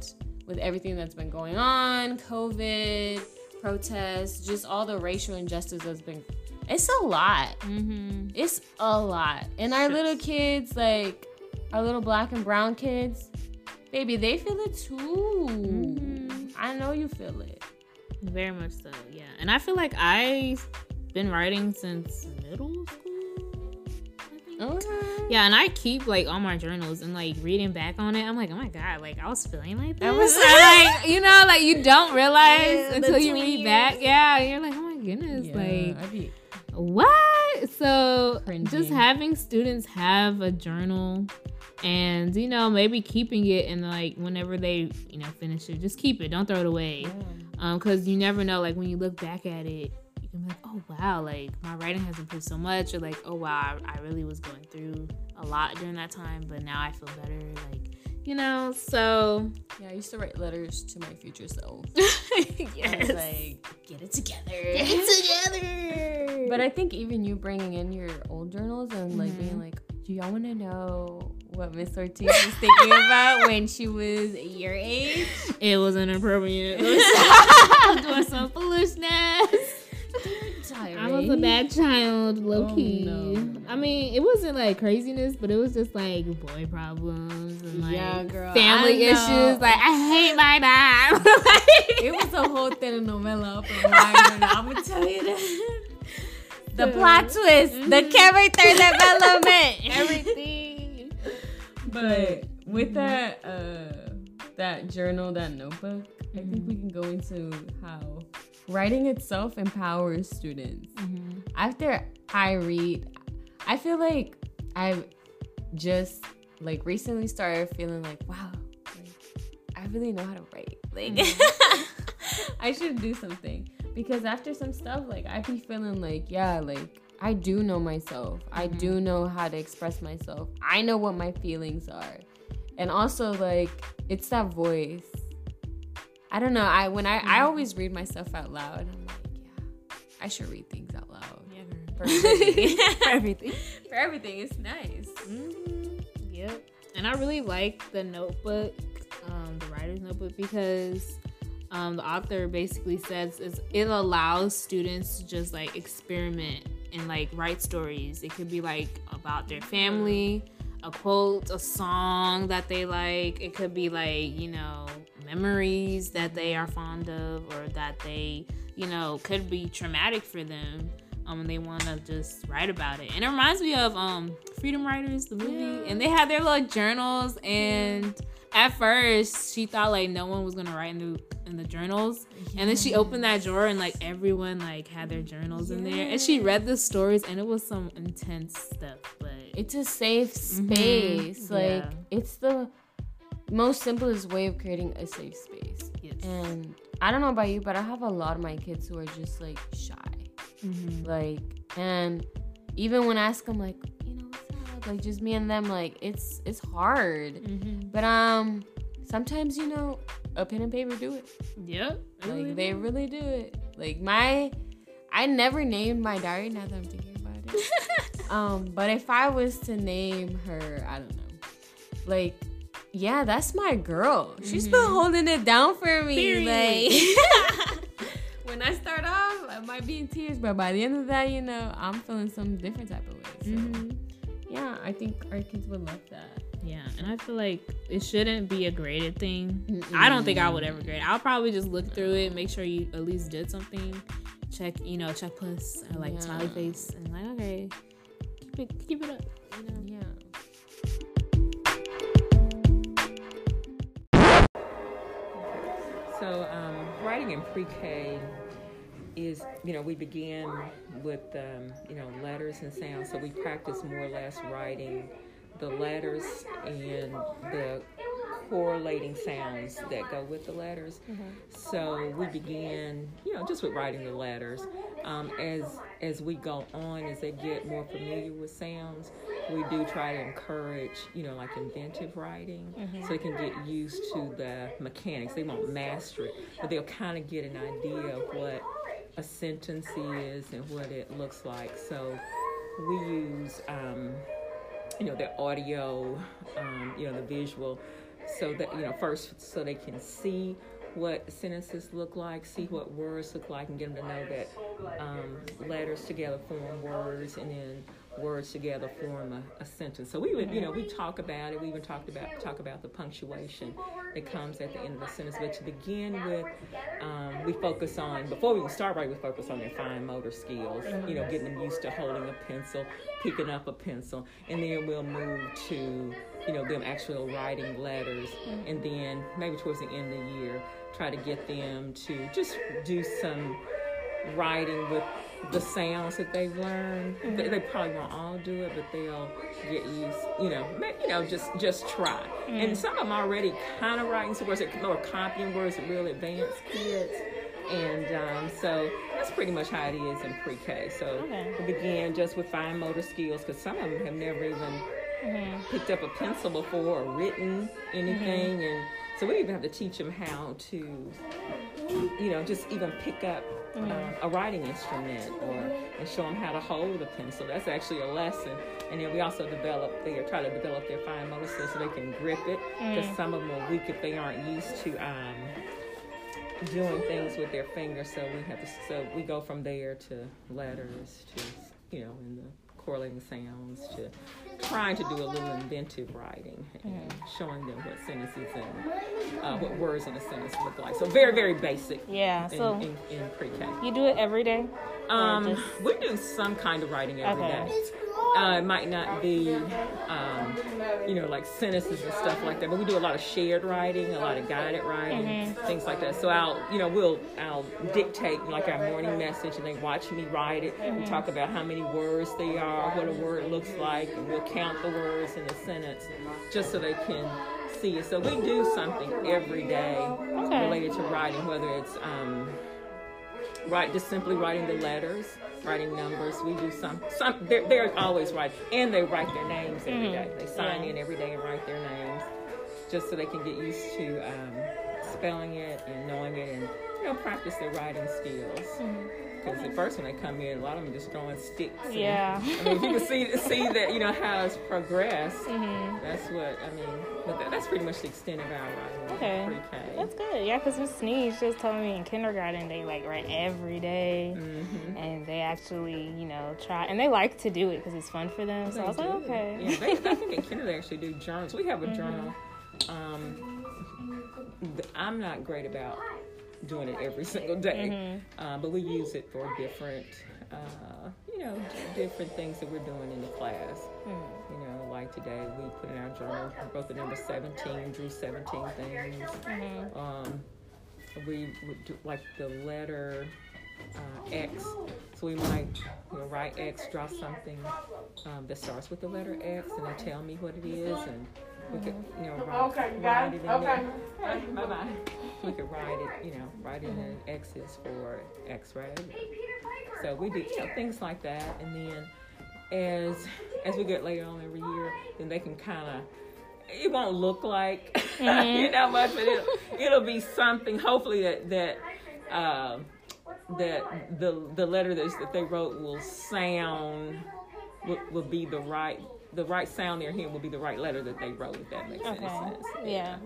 with everything that's been going on, COVID, protests, just all the racial injustice that's been, it's a lot. Mm-hmm. It's a lot. And our little kids, like our little black and brown kids, baby, they feel it too. Mhm. I know you feel it. Very much so. Yeah. And I feel like I've been writing since middle school. Okay. Yeah, and I keep like all my journals and like reading back on it. I'm like, oh my god, like I was feeling like that. Was- like, you know, like you don't realize Yeah, until you read years. back. Yeah, and you're like, oh my goodness, like I be what? So Cringing. just having students have a journal and you know maybe keeping it and like whenever they you know finish it, just keep it. Don't throw it away. Um, because you never know. Like when you look back at it, can be like, oh wow, like my writing has improved so much, or like, oh wow, I, I really was going through a lot during that time, but now I feel better. Like you know, so Yeah, I used to write letters to my future self. Yes. like, get it together. Get it together. But I think even you bringing in your old journals and like being Mm-hmm. like, do y'all want to know what Miss Ortiz was thinking about when she was your age? it was inappropriate. I was doing some foolishness. I was a bad child, low Oh, key. no. I mean, it wasn't like craziness, but it was just like boy problems and like Yeah, girl, family issues. Like I hate my dad. It was a whole telenovela up in Wagner. I'm gonna tell you that. The plot twist, the character development, everything. But with that, uh, that journal, that notebook, I think we mm-hmm. can go into how writing itself empowers students. Mm-hmm. After I read, I feel like I've just like recently started feeling like, wow, like, I really know how to write. Like, mm-hmm. I should do something because after some stuff, like I'd be feeling like, yeah, like I do know myself. I do know how to express myself. I know what my feelings are, and also like it's that voice. I don't know. I when I I always read myself out loud. I'm like, yeah, I should read things out loud. For everything. For everything. For everything, it's nice. Mhm. Yep. And I really like the notebook, um, the writer's notebook, because um, the author basically says it allows students to just like experiment and like write stories. It could be like about their family, a quote, a song that they like. It could be like, you know, memories that they are fond of or that they, you know, could be traumatic for them. Um, and they want to just write about it. And it reminds me of um Freedom Writers, the movie. And they had their little journals and at first she thought like no one was gonna write in the in the journals. And then she opened that drawer and like everyone like had their journals in there. And she read the stories and it was some intense stuff. But It's a safe space. Like Yeah. it's the most simplest way of creating a safe space. yes. And I don't know about you, but I have a lot of my kids who are just like shy. Mhm. Like, and even when I ask them, like, Like, just me and them, like, it's it's hard. Mhm. But um, sometimes you know, a pen and paper do it. Yep. Like they really do it. Like my, I never named my diary. Now that I'm thinking about it. um, but if I was to name her, I don't know, like. Yeah, that's my girl. She's been holding it down for me. Period. Like when I start off, I might be in tears, but by the end of that, you know, I'm feeling some different type of way. So Mhm yeah, I think our kids would love that. Yeah, and I feel like it shouldn't be a graded thing. Mm-mm. I don't think I would ever grade. I'll probably just look through it, make sure you at least did something, check, you know, check plus or like yeah. smiley face, and like okay, keep it, keep it up, you know. Yeah. So, um, writing in pre-K is, you know, we begin with, um, you know, letters and sounds. So we practice more or less writing the letters and the correlating sounds that go with the letters. So we begin, you know, just with writing the letters. Um, as as we go on, as they get more familiar with sounds, we do try to encourage, you know, like inventive writing, so they can get used to the mechanics. They won't master it, but they'll kind of get an idea of what sentence is and what it looks like. So we use. Um, you know the audio um, you know the visual so that you know first so they can see what sentences look like see what words look like and get them to know that um, letters together form words and then words together form a, a sentence. So we would you know we talk about it. We even talked about talk about the punctuation that comes at the end of the sentence. But to begin with um, we focus on before we start writing we focus on their fine motor skills you know getting them used to holding a pencil picking up a pencil and then we'll move to you know them actually writing letters and then maybe towards the end of the year try to get them to just do some writing with the sounds that they've learned. They, they mm-hmm. probably won't all do it, but they'll get used. You know, ma- you know, just just try. And mm. some of them already kind of writing some words, or copying words that really advanced kids. And um, so that's pretty much how it is in pre-K. So Okay. we begin just with fine motor skills because some of them have never even mm-hmm. picked up a pencil before or written anything, mm-hmm. and so we even have to teach them how to, you know, just even pick up uh, a writing instrument or and show them how to hold a pencil. That's actually a lesson. And then we also develop, they try to develop their fine motor skills so they can grip it because some of them are weak if they aren't used to. Um, doing things with their fingers so we have to so we go from there to letters to you know in the correlating sounds to trying to do a little inventive writing and showing them what sentences and uh, what words in a sentence look like so very very basic Yeah. in, So in, in pre-k you do it every day. um, just- we do some kind of writing every day. Uh, it might not be, um, you know, like sentences and stuff like that, but we do a lot of shared writing, a lot of guided writing, Mm-hmm. things like that. So I'll, you know, we'll, I'll dictate like our morning message, and they watch me write it. Mm-hmm. We talk about how many words they are, what a word looks like, and we'll count the words in the sentence, just so they can see it. So we do something every day Okay. related to writing, whether it's um, Right, just simply writing the letters, writing numbers. We do some, some. They're, they're always right, and they write their names every Mm. day. They sign Yeah. in every day and write their names, just so they can get used to um, spelling it and knowing it, and you know, practice their writing skills. Because at first, when they come in, a lot of them just throwing sticks. and- Mm-hmm. Yeah. I mean, if you can see see that, you know how it's progressed. Mm-hmm. That's what I mean. But that, that's pretty much the extent of our writing. Okay. Pre-K. That's good. Yeah, because Miss Sneed just told me in kindergarten they like write every day, Mm-hmm. and they actually, you know, try and they like to do it because it's fun for them. So I was like, okay. Yeah, they, I think in kindergarten they actually do journals. We have a journal. Um, I'm not great about doing it every single day, uh, but we use it for different, uh, you know, different things that we're doing in the class. You know, like today we put in our journal, wrote the number 17, drew 17 things. Um, we would do like the letter uh, X. So we might you know, write X, draw something um, that starts with the letter X, and then tell me what it is, and we could mm-hmm. you know write, Okay, you write it it? in Okay. there. Bye bye. We could write it, you know, write in mm-hmm. the X's for X-ray. So we do you know things like that, and then as as we get later on every year, then they can kind of it won't look like mm-hmm. you know much, but it'll, it'll be something. Hopefully that that um, that the the letter that, that they wrote will sound will, will be the right the right sound they're hearing will be the right letter that they wrote. If that makes any Okay. sense. Yeah.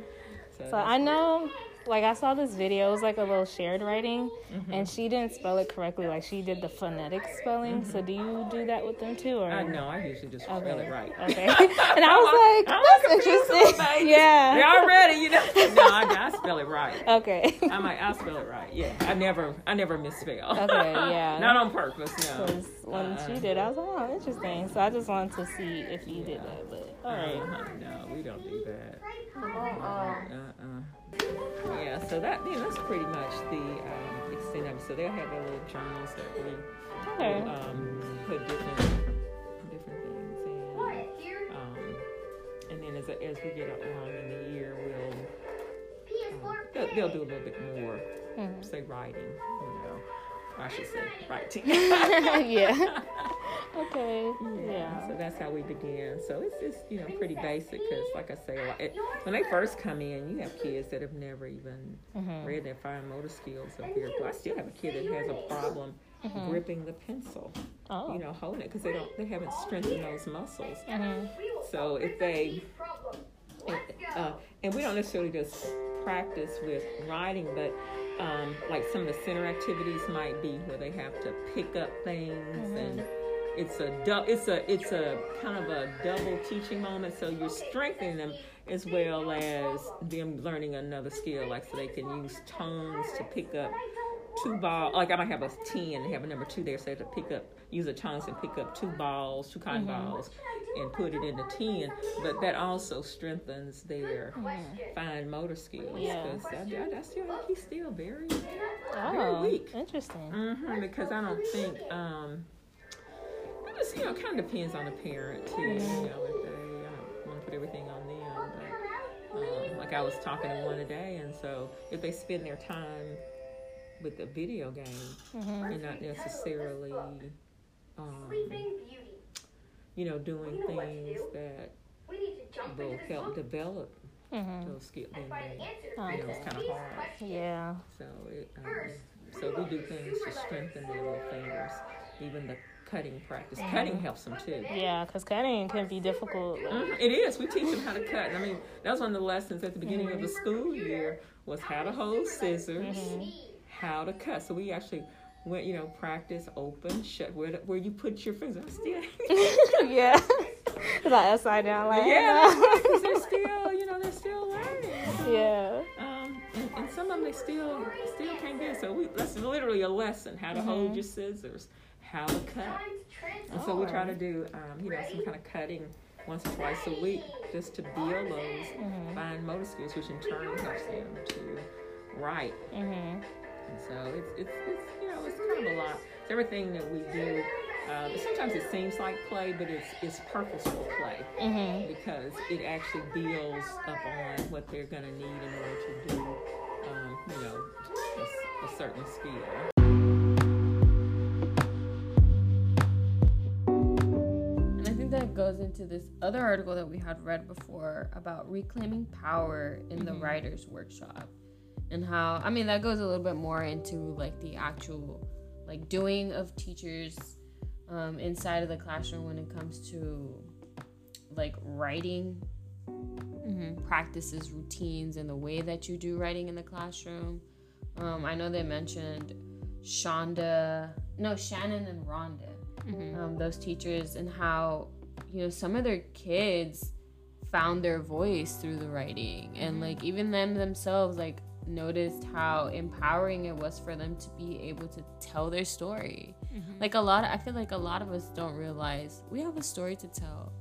So, So I know, like I saw this video. It was like a little shared writing, Mm-hmm. and she didn't spell it correctly. Like she did the phonetic spelling. So do you do that with them too, or? I know. I usually just spell it right. Okay. and I was like, I'm that's interesting. yeah. They're already, you know. No, I, I spell it right. Okay. I might, I spell it right. Yeah, I never, I never misspell. Okay, yeah. Not on purpose. No. Because when Uh-uh. she did, I was like, oh, interesting. So I just wanted to see if you did that. But all right. Uh-huh. No, we don't do that. Uh-uh. Yeah, so that you know, that's pretty much the um, extent of it. So they'll have their little journals that we Okay. um, put different different things in. Um, and then as, as we get along in the year, we'll um, they'll, they'll do a little bit more, Mhm. say writing, you know. I should say writing. yeah. Okay. Yeah. Yeah. So that's how we began. So it's just you know pretty basic because, like I say, it, when they first come in, you have kids that have never even Mhm. read their fine motor skills up here. But I still have a kid that has a problem gripping the pencil. Oh. You know, holding it because they don't they haven't strengthened those muscles. Mhm. So if they uh, and we don't necessarily just practice with writing, but um, like some of the center activities might be where they have to pick up things and it's a du- it's a it's a kind of a double teaching moment. So you're strengthening them as well as them learning another skill, like so they can use tones to pick up two ball. Like I might have a ten and have a number two there, so they have to pick up use a tones and pick up two balls, two cotton balls, and put it in the ten. But that also strengthens their fine motor skills. Yeah. 'cause I, I, I still think he's still very Oh. weak. Interesting. hmm because I don't think um, it just you know kind of depends on the parent too. You know if they I don't want to put everything on them, but um, like I was talking to one today, and so if they spend their time with the video game and not necessarily um, you know doing things that will help develop Mhm. those skills, then they, you know, it's Okay. kind of hard. Yeah. So it, um, so we do things to strengthen their little fingers. Even the cutting practice. Cutting helps them too. Yeah, because cutting can be difficult. like- Mhm, It is. We teach them how to cut. I mean, that was one of the lessons at the beginning of the school year was how to hold scissors, how to cut. So we actually went, you know, practice open, shut, where where you put your fingers. I'm still. yeah. It's like upside down, like yeah, because they're still, you know, they're still learning. yeah. Um, and, and some of them they still still can't get it. So we that's literally a lesson: how to hold your scissors, how to cut. And so we try to do, um, you know, some kind of cutting once or twice a week, just to build those fine motor skills, which in turn helps them to write. Mhm. And so it's it's, it's you know it's kind of a lot. It's everything that we do. Um, sometimes it seems like play, but it's it's purposeful play Mhm. because it actually builds up on what they're going to need in order to do, um, you know, a, a certain skill. And I think that goes into this other article that we had read before about reclaiming power in the writers workshop and how I mean that goes a little bit more into like the actual like doing of teachers um, inside of the classroom when it comes to like writing mm-hmm. practices, routines, and the way that you do writing in the classroom. Um, I know they mentioned Shonda, no, Shannon and Rhonda, um, those teachers, and how, you know, some of their kids found their voice through the writing. And, like, even them themselves, like, noticed how empowering it was for them to be able to tell their story. Like, a lot, I feel like a lot of us don't realize we have a story to tell.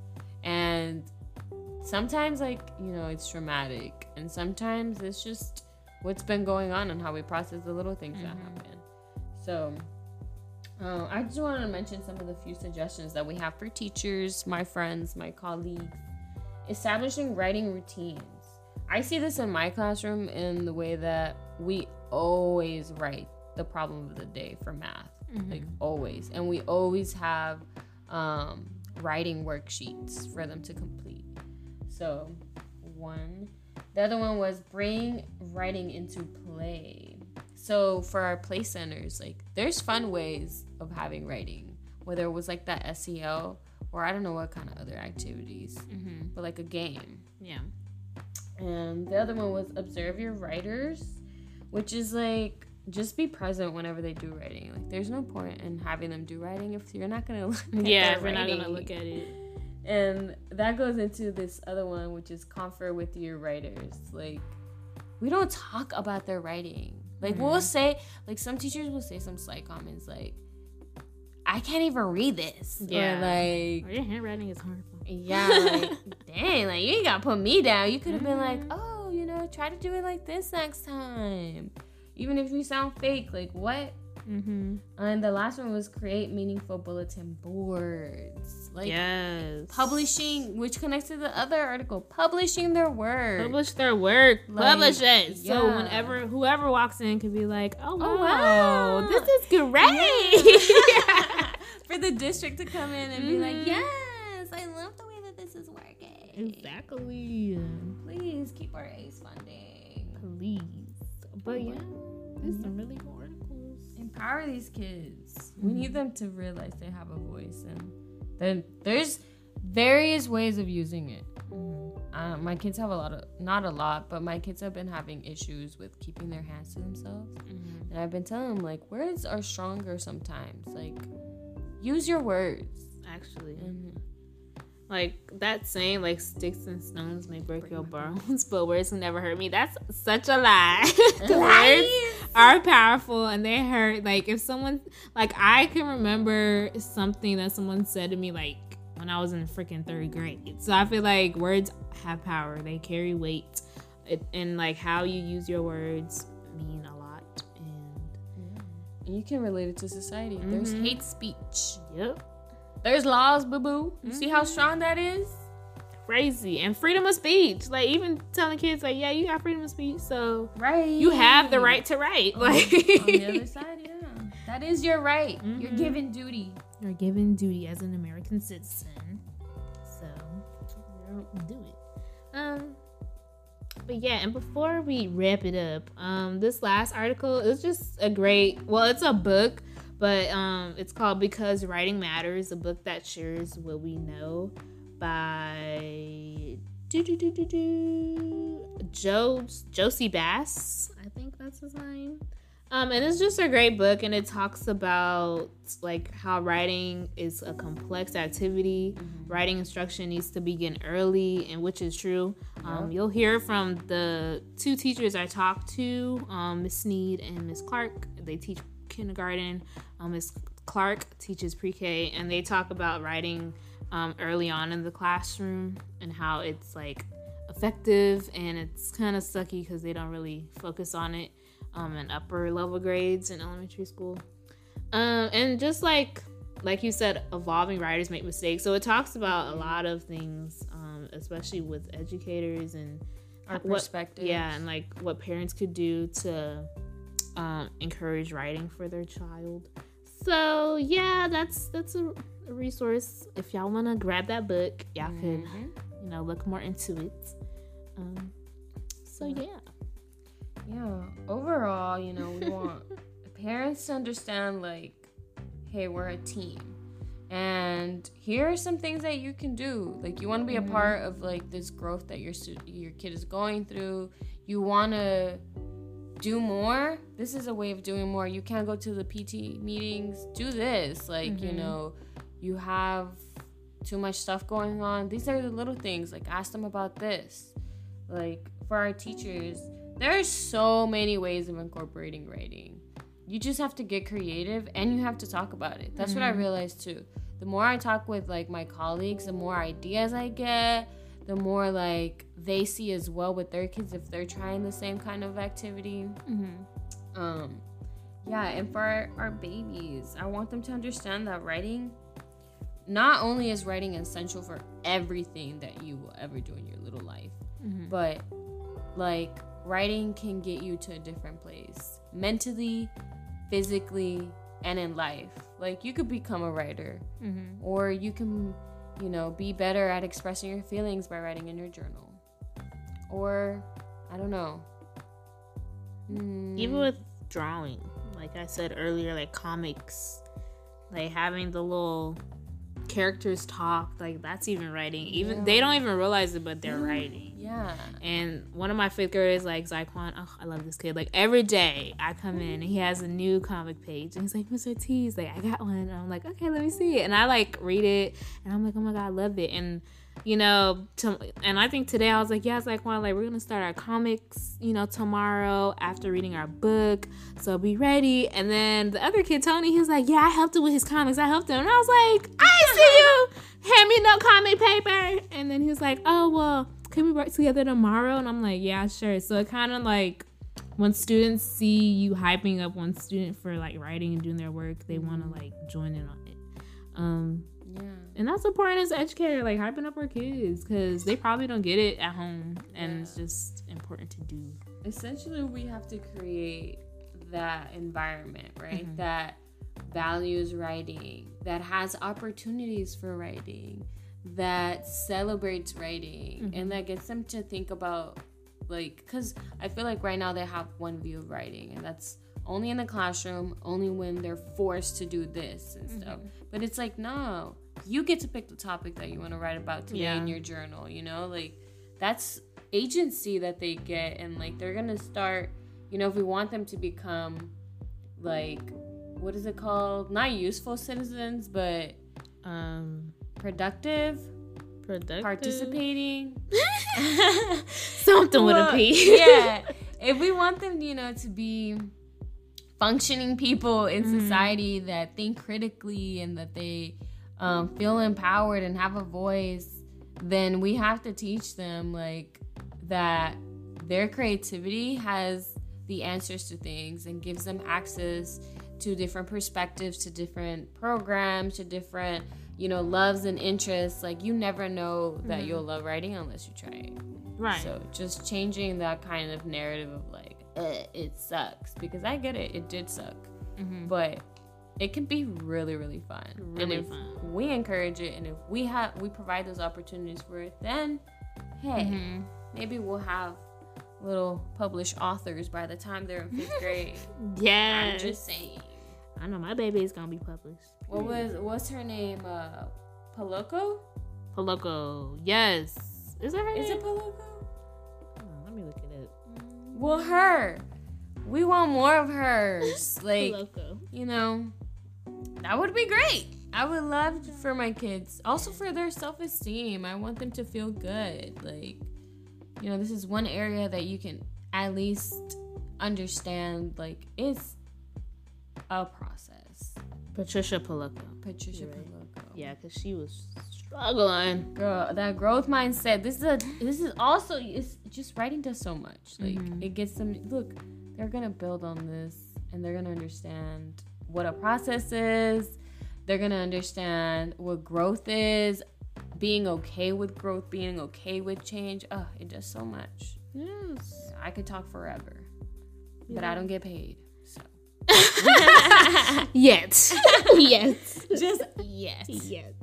And sometimes like you know it's traumatic. And sometimes it's just what's been going on and how we process the little things that happen. So uh, i just wanted to mention some of the few suggestions that we have for teachers my friends my colleagues. Establishing writing routines i see this in my classroom in the way that we always write the problem of the day for math like always and we always have um, writing worksheets for them to complete so, one. The other one was bring writing into play. So, for our play centers, like there's fun ways of having writing, whether it was like that SEL or I don't know what kind of other activities, but like a game. Yeah. And the other one was observe your writers, which is like just be present whenever they do writing. Like there's no point in having them do writing if you're not gonna look at Yeah, if we're not gonna look at it. And that goes into this other one, which is comfort with your writers. Like, we don't talk about their writing. Like, we'll mm-hmm. say, like, some teachers will say some slight comments, like, I can't even read this. Yeah. Or, like, Or your handwriting is horrible. Yeah, like, dang, like, you ain't got to put me down. You could have been like, oh, you know, try to do it like this next time. Even if you sound fake, like what? Mm-hmm. And the last one was create meaningful bulletin boards. Like yes. publishing, which connects to the other article, publishing their work. Publish their work. Like, Publish it. So whenever whoever walks in could be like, oh wow, Oh, wow. this is great. For the district to come in and be like, Mhm. I love the way that this is working. exactly. Please keep our ACE funding. Please. But yeah, there's some really good articles. Empower these kids. We mm-hmm. need them to realize they have a voice, and then there's various ways of using it. Mm-hmm. Uh, my kids have a lot of, not a lot, but my kids have been having issues with keeping their hands to themselves. Mm-hmm. And I've been telling them, like, words are stronger sometimes. Like, use your words. Actually. And Like that saying, like sticks and stones may break your bones, but words will never hurt me. That's such a lie. words are powerful and they hurt. Like if someone, like I can remember something that someone said to me, like when I was in freaking third grade. So I feel like words have power. They carry weight, it, and like how you use your words mean a lot. And and you can relate it to society. There's Mhm. hate speech. yep, There's laws, boo boo. You see how strong that is? crazy and freedom of speech. Like even telling kids, like yeah, you got freedom of speech, so. Right. you have the right to write. Like On the other side, yeah. That is your right. You're Mhm. given duty. you're given duty as an American citizen, so do it. Um, but yeah, and before we wrap it up, um, this last article is just a great. Well, it's a book, but um, it's called "Because Writing Matters," a book that shares what we know by do do do do do Joe Josie Bass. I think that's his name. Um, and it's just a great book, and it talks about like how writing is a complex activity. Writing instruction needs to begin early, and which is true. Um, you'll hear from the two teachers I talked to, um, Miss Sneed and Miss Clark. They teach kindergarten. Um, Miss Clark teaches pre-K, and they talk about writing um, early on in the classroom and how it's like effective, and it's kind of sucky because they don't really focus on it um, in upper level grades in elementary school. Um, and just like like you said, evolving writers make mistakes. So it talks about a lot of things, um, especially with educators and Our what- perspective. yeah, and like what parents could do to um, encourage writing for their child. So yeah, that's that's a, a resource. If y'all wanna grab that book, y'all could you know look more into it. Um, so yeah. Yeah. Overall, you know, we want parents to understand like, hey, we're a team. And here are some things that you can do. Like you want to be a part of like this growth that your your kid is going through. You want to do more. This is a way of doing more. You can't go to the PT meetings. Do this. Like, you mm-hmm. know, you have too much stuff going on. These are the little things. Like ask them about this. Like for our teachers, there are so many ways of incorporating writing. You just have to get creative and you have to talk about it. That's what I mm-hmm. realized too. The more I talk with like my colleagues, the more ideas I get, the more like they see as well with their kids if they're trying the same kind of activity. Mm-hmm. Um yeah, and for our, our babies, I want them to understand that writing not only is writing essential for everything that you will ever do in your little life, mm-hmm. but like writing can get you to a different place mentally, physically, and in life. Like you could become a writer, mm-hmm. or you can, you know, be better at expressing your feelings by writing in your journal, or I don't know. Mm, even with drawing like i said earlier like comics like having the little characters talk like that's even writing. Even they don't even realize it but they're writing yeah, and one of my fifth graders like Zyquan, oh i love this kid. Like every day i come in and he has a new comic page and he's like mr t he's like i got one. And i'm like okay let me see it. And i like read it and i'm like oh my god i love it. And you know, to, and I think today I was like, yeah, it's like, like we're gonna start our comics, you know, tomorrow after reading our book, so be ready. And then the other kid, Tony, he was like, yeah, I helped him with his comics, I helped him, and I was like, I see you. Hand me no comic paper. And then he was like, oh well, can we work together tomorrow? And I'm like, yeah, sure. So it kind of like when students see you hyping up one student for like writing and doing their work, they want to like join in on it. Um, Yeah. and that's important as an educator, like hyping up our kids because they probably don't get it at home, and it's just important to do. essentially we have to create that environment right that values writing that has opportunities for writing that celebrates writing and that gets them to think about like because i feel like right now they have one view of writing and that's only in the classroom only when they're forced to do this and stuff. But it's like no you get to pick the topic that you want to write about today in your journal you know? Like that's agency that they get and like they're gonna start you know if we want them to become like what is it called? Not useful citizens but Um, productive productive, participating something with a Well, P. yeah if we want them you know to be functioning people in Mm-hmm. society that think critically and that they um, feel empowered and have a voice then we have to teach them like that their creativity has the answers to things and gives them access to different perspectives to different programs to different you know loves and interests like you never know that you'll love writing unless you try it right. so just changing that kind of narrative of like "Eh, it sucks because i get it it did suck but it can be really really fun and Really if fun. we encourage it and if we have we provide those opportunities for it then hey Mm-hmm. maybe we'll have little published authors by the time they're in fifth grade yeah, i'm just saying I know my baby is gonna be published. What was what's her name uh Polacco? Polacco. Yes. Is that her Is name? it on, let me look it up. Well, her. We want more of hers. Like, Polacco. you know, that would be great. I would love for my kids, also for their self esteem. I want them to feel good. Like, you know, this is one area that you can at least understand, like, it's a process. Patricia Polacco. Patricia Polacco. Yeah, because she was struggling. Girl, that growth mindset. This is a. This is also. It's just writing does so much. Like mm-hmm. it gets them. Look, they're gonna build on this, and they're gonna understand what a process is. They're gonna understand what growth is. Being okay with growth. Being okay with change. Oh, it does so much. Yes. I could talk forever, but I don't get paid. Yet. yet. just yes. Yet.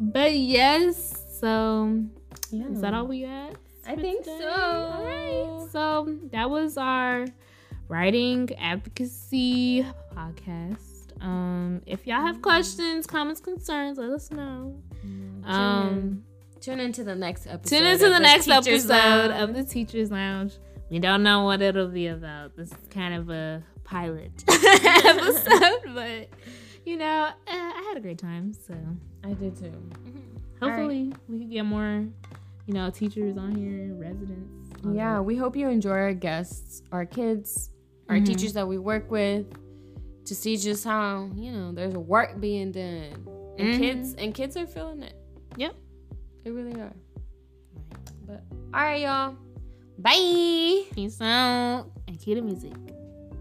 But yes, so Yeah. is that all we got? I think today? so. All right. So that was our writing advocacy podcast. Um, if y'all have questions, comments, concerns, let us know. Um, Tune into the next episode. tune into of the next episode Lounge. of the Teachers Lounge. We don't know what it'll be about. This is kind of a pilot episode, but you know, eh, I had a great time. So I did too. Mm-hmm. hopefully we can get more, you know, teachers on here, residents. on Yeah, we hope you enjoy our guests, our kids, our mm-hmm. teachers that we work with, to see just how you know there's work being done, and mm-hmm. kids and kids are feeling it. Yep. They really are. But all right, y'all. Bye. Peace out and cue the music.